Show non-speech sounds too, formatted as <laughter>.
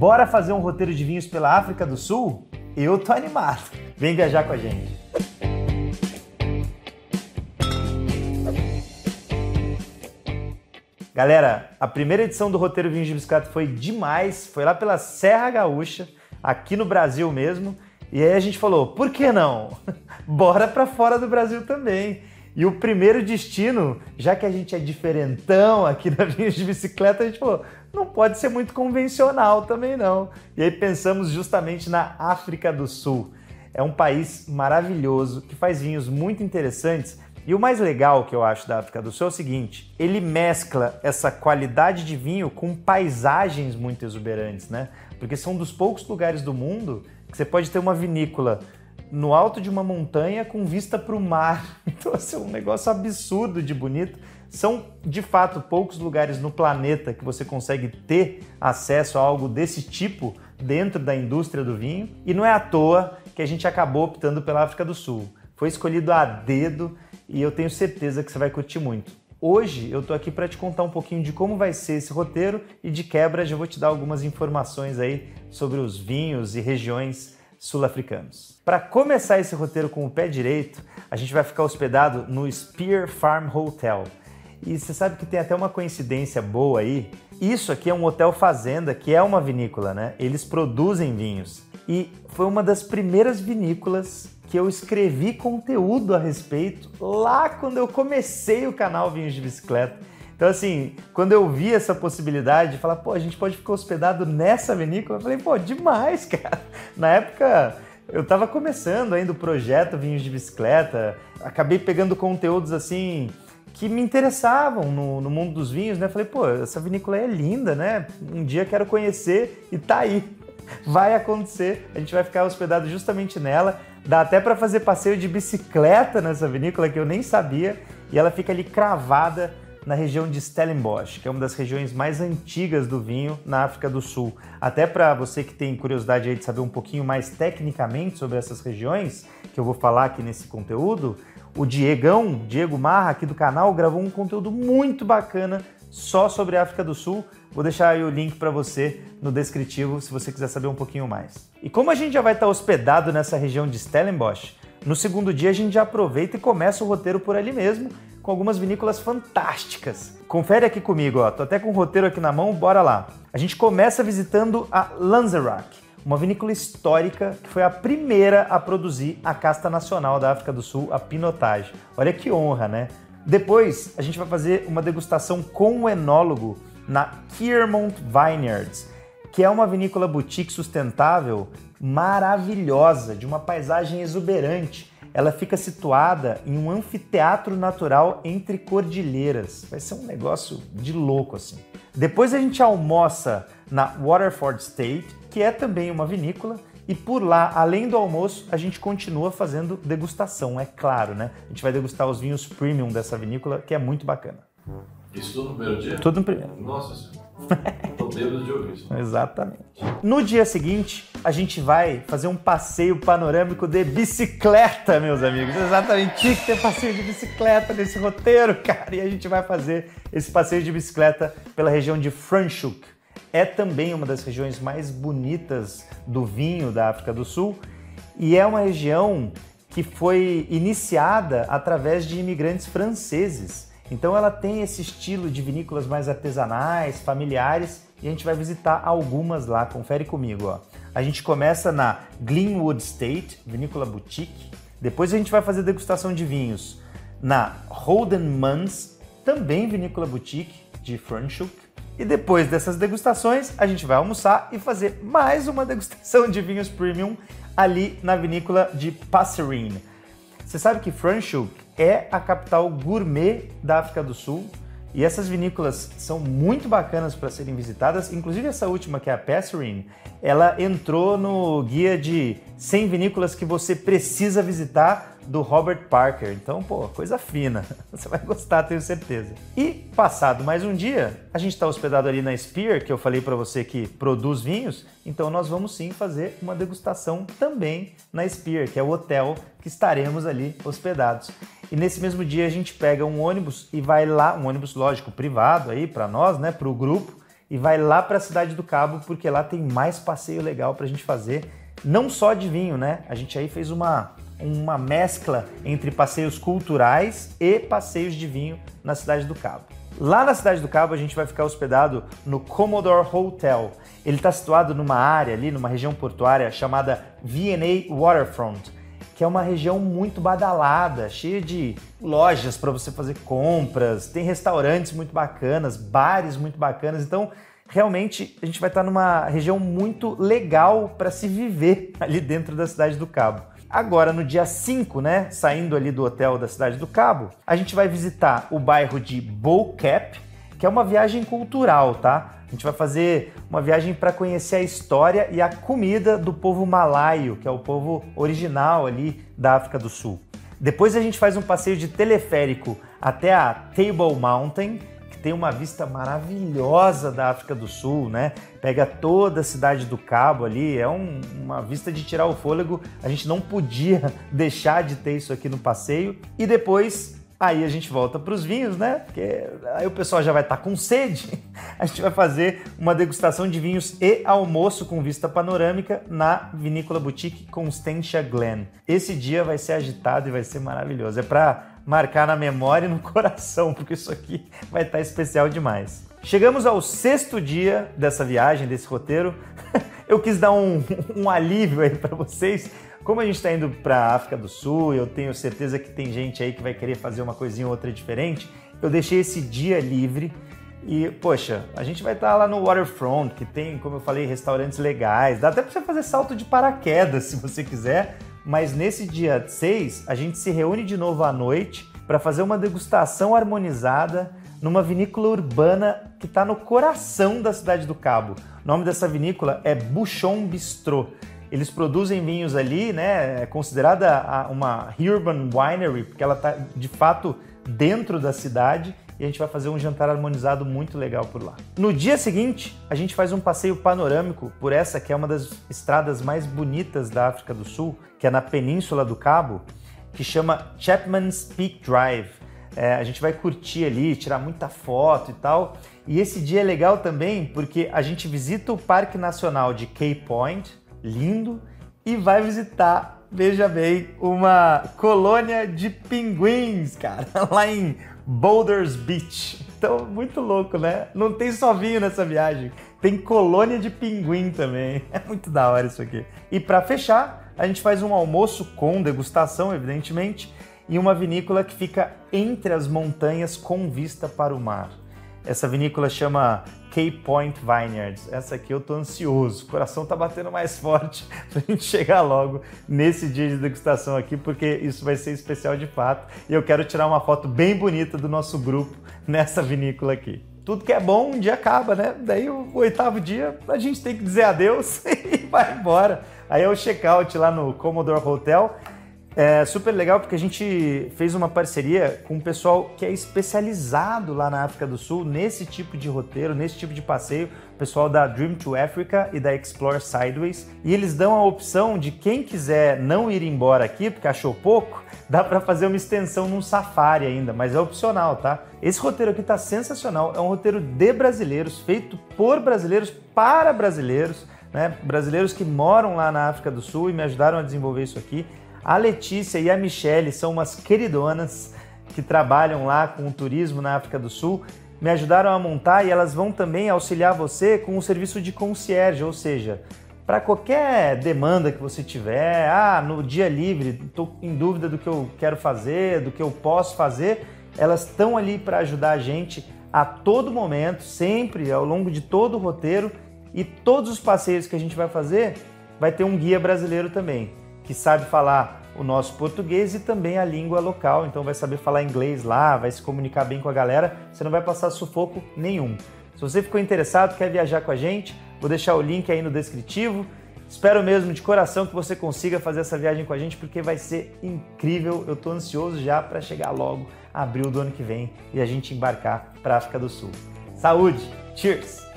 Bora fazer um roteiro de vinhos pela África do Sul? Eu tô animado. Vem viajar com a gente. Galera, a primeira edição do Roteiro Vinhos de Bicicleta foi demais. Foi lá pela Serra Gaúcha, aqui no Brasil mesmo. E aí a gente falou, por que não? <laughs> Bora para fora do Brasil também. E o primeiro destino, já que a gente é diferentão aqui <laughs> na Vinhos de Bicicleta, a gente falou, não pode ser muito convencional também não. E aí pensamos justamente na África do Sul. É um país maravilhoso que faz vinhos muito interessantes. E o mais legal que eu acho da África do Sul é o seguinte: ele mescla essa qualidade de vinho com paisagens muito exuberantes, né? Porque são dos poucos lugares do mundo que você pode ter uma vinícola no alto de uma montanha com vista para o mar. <laughs> Então, assim, um negócio absurdo de bonito. São, de fato, poucos lugares no planeta que você consegue ter acesso a algo desse tipo dentro da indústria do vinho. E não é à toa que a gente acabou optando pela África do Sul. Foi escolhido a dedo e eu tenho certeza que você vai curtir muito. Hoje eu tô aqui para te contar um pouquinho de como vai ser esse roteiro e de quebra já vou te dar algumas informações aí sobre os vinhos e regiões sul-africanos. Para começar esse roteiro com o pé direito, a gente vai ficar hospedado no Spear Farm Hotel. E você sabe que tem até uma coincidência boa aí. Isso aqui é um hotel fazenda, que é uma vinícola, né? Eles produzem vinhos. E foi uma das primeiras vinícolas que eu escrevi conteúdo a respeito lá quando eu comecei o canal Vinhos de Bicicleta. Então, assim, quando eu vi essa possibilidade de falar, pô, a gente pode ficar hospedado nessa vinícola, eu falei, pô, demais, <laughs> cara. Na época, eu estava começando ainda o projeto Vinhos de Bicicleta, acabei pegando conteúdos assim que me interessavam no, no, mundo dos vinhos, né? Falei, pô, essa vinícola é linda, né? Um dia quero conhecer e tá aí. <laughs> Vai acontecer, a gente vai ficar hospedado justamente nela. Dá até para fazer passeio de bicicleta nessa vinícola que eu nem sabia, e ela fica ali cravada na região de Stellenbosch, que é uma das regiões mais antigas do vinho na África do Sul. Até para você que tem curiosidade aí de saber um pouquinho mais tecnicamente sobre essas regiões, que eu vou falar aqui nesse conteúdo, o Diegão, Diego Marra, aqui do canal, gravou um conteúdo muito bacana só sobre a África do Sul. Vou deixar aí o link para você no descritivo se você quiser saber um pouquinho mais. E como a gente já vai estar hospedado nessa região de Stellenbosch, no segundo dia a gente já aproveita e começa o roteiro por ali mesmo com algumas vinícolas fantásticas. Confere aqui comigo, ó. Tô até com o roteiro aqui na mão, bora lá. A gente começa visitando a Lanzerac, uma vinícola histórica que foi a primeira a produzir a casta nacional da África do Sul, a Pinotage. Olha que honra, né? Depois, a gente vai fazer uma degustação com o enólogo na Kiermont Vineyards, que é uma vinícola boutique sustentável maravilhosa, de uma paisagem exuberante ela fica situada em um anfiteatro natural entre cordilheiras. Vai ser um negócio de louco assim. Depois a gente almoça na Waterford State, que é também uma vinícola, e por lá, além do almoço, a gente continua fazendo degustação, é claro, né? A gente vai degustar os vinhos premium dessa vinícola, que é muito bacana. Isso tudo no primeiro dia? Tudo no primeiro. Nossa senhora. Tô de ouvir. Exatamente. No dia seguinte, a gente vai fazer um passeio panorâmico de bicicleta, meus amigos. Exatamente. Tinha que ter passeio de bicicleta nesse roteiro, cara. E a gente vai fazer esse passeio de bicicleta pela região de Franschhoek. É também uma das regiões mais bonitas do vinho da África do Sul e é uma região que foi iniciada através de imigrantes franceses então ela tem esse estilo de vinícolas mais artesanais, familiares, e a gente vai visitar algumas lá. Confere comigo, ó. A gente começa na Glenwood State, vinícola boutique. Depois a gente vai fazer degustação de vinhos na Holden Mans, também vinícola boutique de Franschhoek. E depois dessas degustações, a gente vai almoçar e fazer mais uma <laughs> degustação de vinhos premium ali na vinícola de Passerine. Você sabe que Franschhoek é a capital gourmet da África do Sul e essas vinícolas são muito bacanas para serem visitadas. Inclusive essa última, que é a Passerine, ela entrou no guia de 100 vinícolas que você precisa visitar do Robert Parker. Então, pô, coisa fina. <laughs> Você vai gostar, tenho certeza. E passado mais um dia, a gente está hospedado ali na Spear, que eu falei para você que produz vinhos. Então, nós vamos sim fazer uma degustação também na Spear, que é o hotel que estaremos ali hospedados. E nesse mesmo dia a gente pega um ônibus e vai lá, um ônibus lógico privado aí para nós, né, para o grupo, e vai lá para a cidade do Cabo, porque lá tem mais passeio legal para a gente fazer, não só de vinho, né? A gente aí fez uma, uma mescla entre passeios culturais e passeios de vinho na cidade do Cabo. Lá na cidade do Cabo a gente vai ficar hospedado no Commodore Hotel. Ele está situado numa área ali, numa região portuária chamada V&A Waterfront que é uma região muito badalada, cheia de lojas para você fazer compras, tem restaurantes muito bacanas, bares muito bacanas. Então, realmente, a gente vai estar numa região muito legal para se viver <laughs> ali dentro da cidade do Cabo. Agora, no dia 5, né, saindo ali do hotel da cidade do Cabo, a gente vai visitar o bairro de Cap, que é uma viagem cultural, tá? A gente vai fazer uma viagem para conhecer a história e a comida do povo malaio, que é o povo original ali da África do Sul. Depois a gente faz um passeio de teleférico até a Table Mountain, tem uma vista maravilhosa da África do Sul, né? Pega toda a cidade do Cabo ali, é um, uma vista de tirar o fôlego. A gente não podia <laughs> deixar de ter isso aqui no passeio. E depois Aí a gente volta para os vinhos, né? Porque aí o pessoal já vai estar tá com sede. <laughs> A gente vai fazer uma degustação de vinhos e almoço com vista panorâmica na Vinícola Boutique Constantia Glen. Esse dia vai ser agitado e vai ser maravilhoso. É para marcar na memória e no <laughs> coração, porque isso aqui vai estar tá especial demais. Chegamos ao sexto dia dessa viagem, desse roteiro. <laughs> Eu quis dar um, um alívio aí para vocês, como a gente está indo para a África do Sul, eu tenho certeza que tem gente aí que vai querer fazer uma coisinha ou outra diferente. Eu deixei esse dia livre e, poxa, a gente vai estar tá lá no Waterfront, que tem, como eu falei, restaurantes legais. Dá até para você fazer salto de paraquedas <laughs> se você quiser. Mas nesse dia 6, a gente se reúne de novo à noite para fazer uma degustação harmonizada numa vinícola urbana que está no coração da cidade do Cabo. O nome dessa vinícola é Bouchon Bistrot. Eles produzem vinhos ali, né? É considerada uma urban winery, porque ela está de fato dentro da cidade e a gente vai fazer um jantar harmonizado muito legal por lá. No dia seguinte, a gente faz um passeio panorâmico por essa que é uma das estradas mais bonitas da África do Sul, que é na Península do Cabo, que chama Chapman's Peak Drive. É, a gente vai curtir ali, tirar muita foto e tal. E esse dia é legal também porque a gente visita o Parque Nacional de Cape Point, lindo e vai visitar, veja bem, uma colônia de pinguins, cara, <laughs> lá em Boulders Beach. Então, muito louco, né? Não tem só vinho nessa viagem, tem colônia de pinguim também. <laughs> É muito da hora isso aqui. E para fechar, a gente faz um almoço com degustação, evidentemente, em uma vinícola que fica entre as montanhas com vista para o mar. Essa vinícola chama Cape Point Vineyards. Essa aqui eu tô ansioso, o coração tá batendo mais forte <laughs> pra gente chegar logo nesse dia de degustação aqui, porque isso vai ser especial de fato. E eu quero tirar uma foto bem bonita do nosso grupo nessa vinícola aqui. Tudo que é bom um dia acaba, né? Daí o oitavo dia a gente tem que dizer adeus <laughs> e vai embora. Aí é o check-out lá no Commodore Hotel é super legal porque a gente fez uma parceria com um pessoal que é especializado lá na África do Sul nesse tipo de roteiro, nesse tipo de passeio, o pessoal da Dream to Africa e da Explore Sideways. E eles dão a opção de quem quiser não ir embora aqui porque achou pouco, <laughs> dá para fazer uma extensão num safari ainda, mas é opcional, tá? Esse roteiro aqui tá sensacional, é um roteiro de brasileiros, feito por brasileiros para brasileiros. Né? Brasileiros que moram lá na África do Sul e me ajudaram a desenvolver isso aqui. A Letícia e a Michelle são umas queridonas que trabalham lá com o turismo na África do Sul, me ajudaram a montar e elas vão também auxiliar você com o serviço de concierge, ou seja, para qualquer demanda que você tiver, ah, no dia livre, estou em dúvida do que eu quero fazer, do que eu posso fazer, elas estão ali para ajudar a gente a todo momento, sempre, ao longo de todo o roteiro. E todos os passeios que a gente vai fazer, vai ter um guia brasileiro também que sabe falar o nosso português e também a língua local, então vai saber falar inglês lá, vai se comunicar bem com a galera, você não vai passar sufoco nenhum. Se você ficou interessado, quer viajar com a gente, vou deixar o link aí no descritivo. Espero mesmo de coração que você consiga fazer essa viagem com a gente, porque vai ser incrível. Eu estou ansioso já para chegar logo abril do ano que vem e a gente embarcar para a África do Sul. Saúde! Cheers!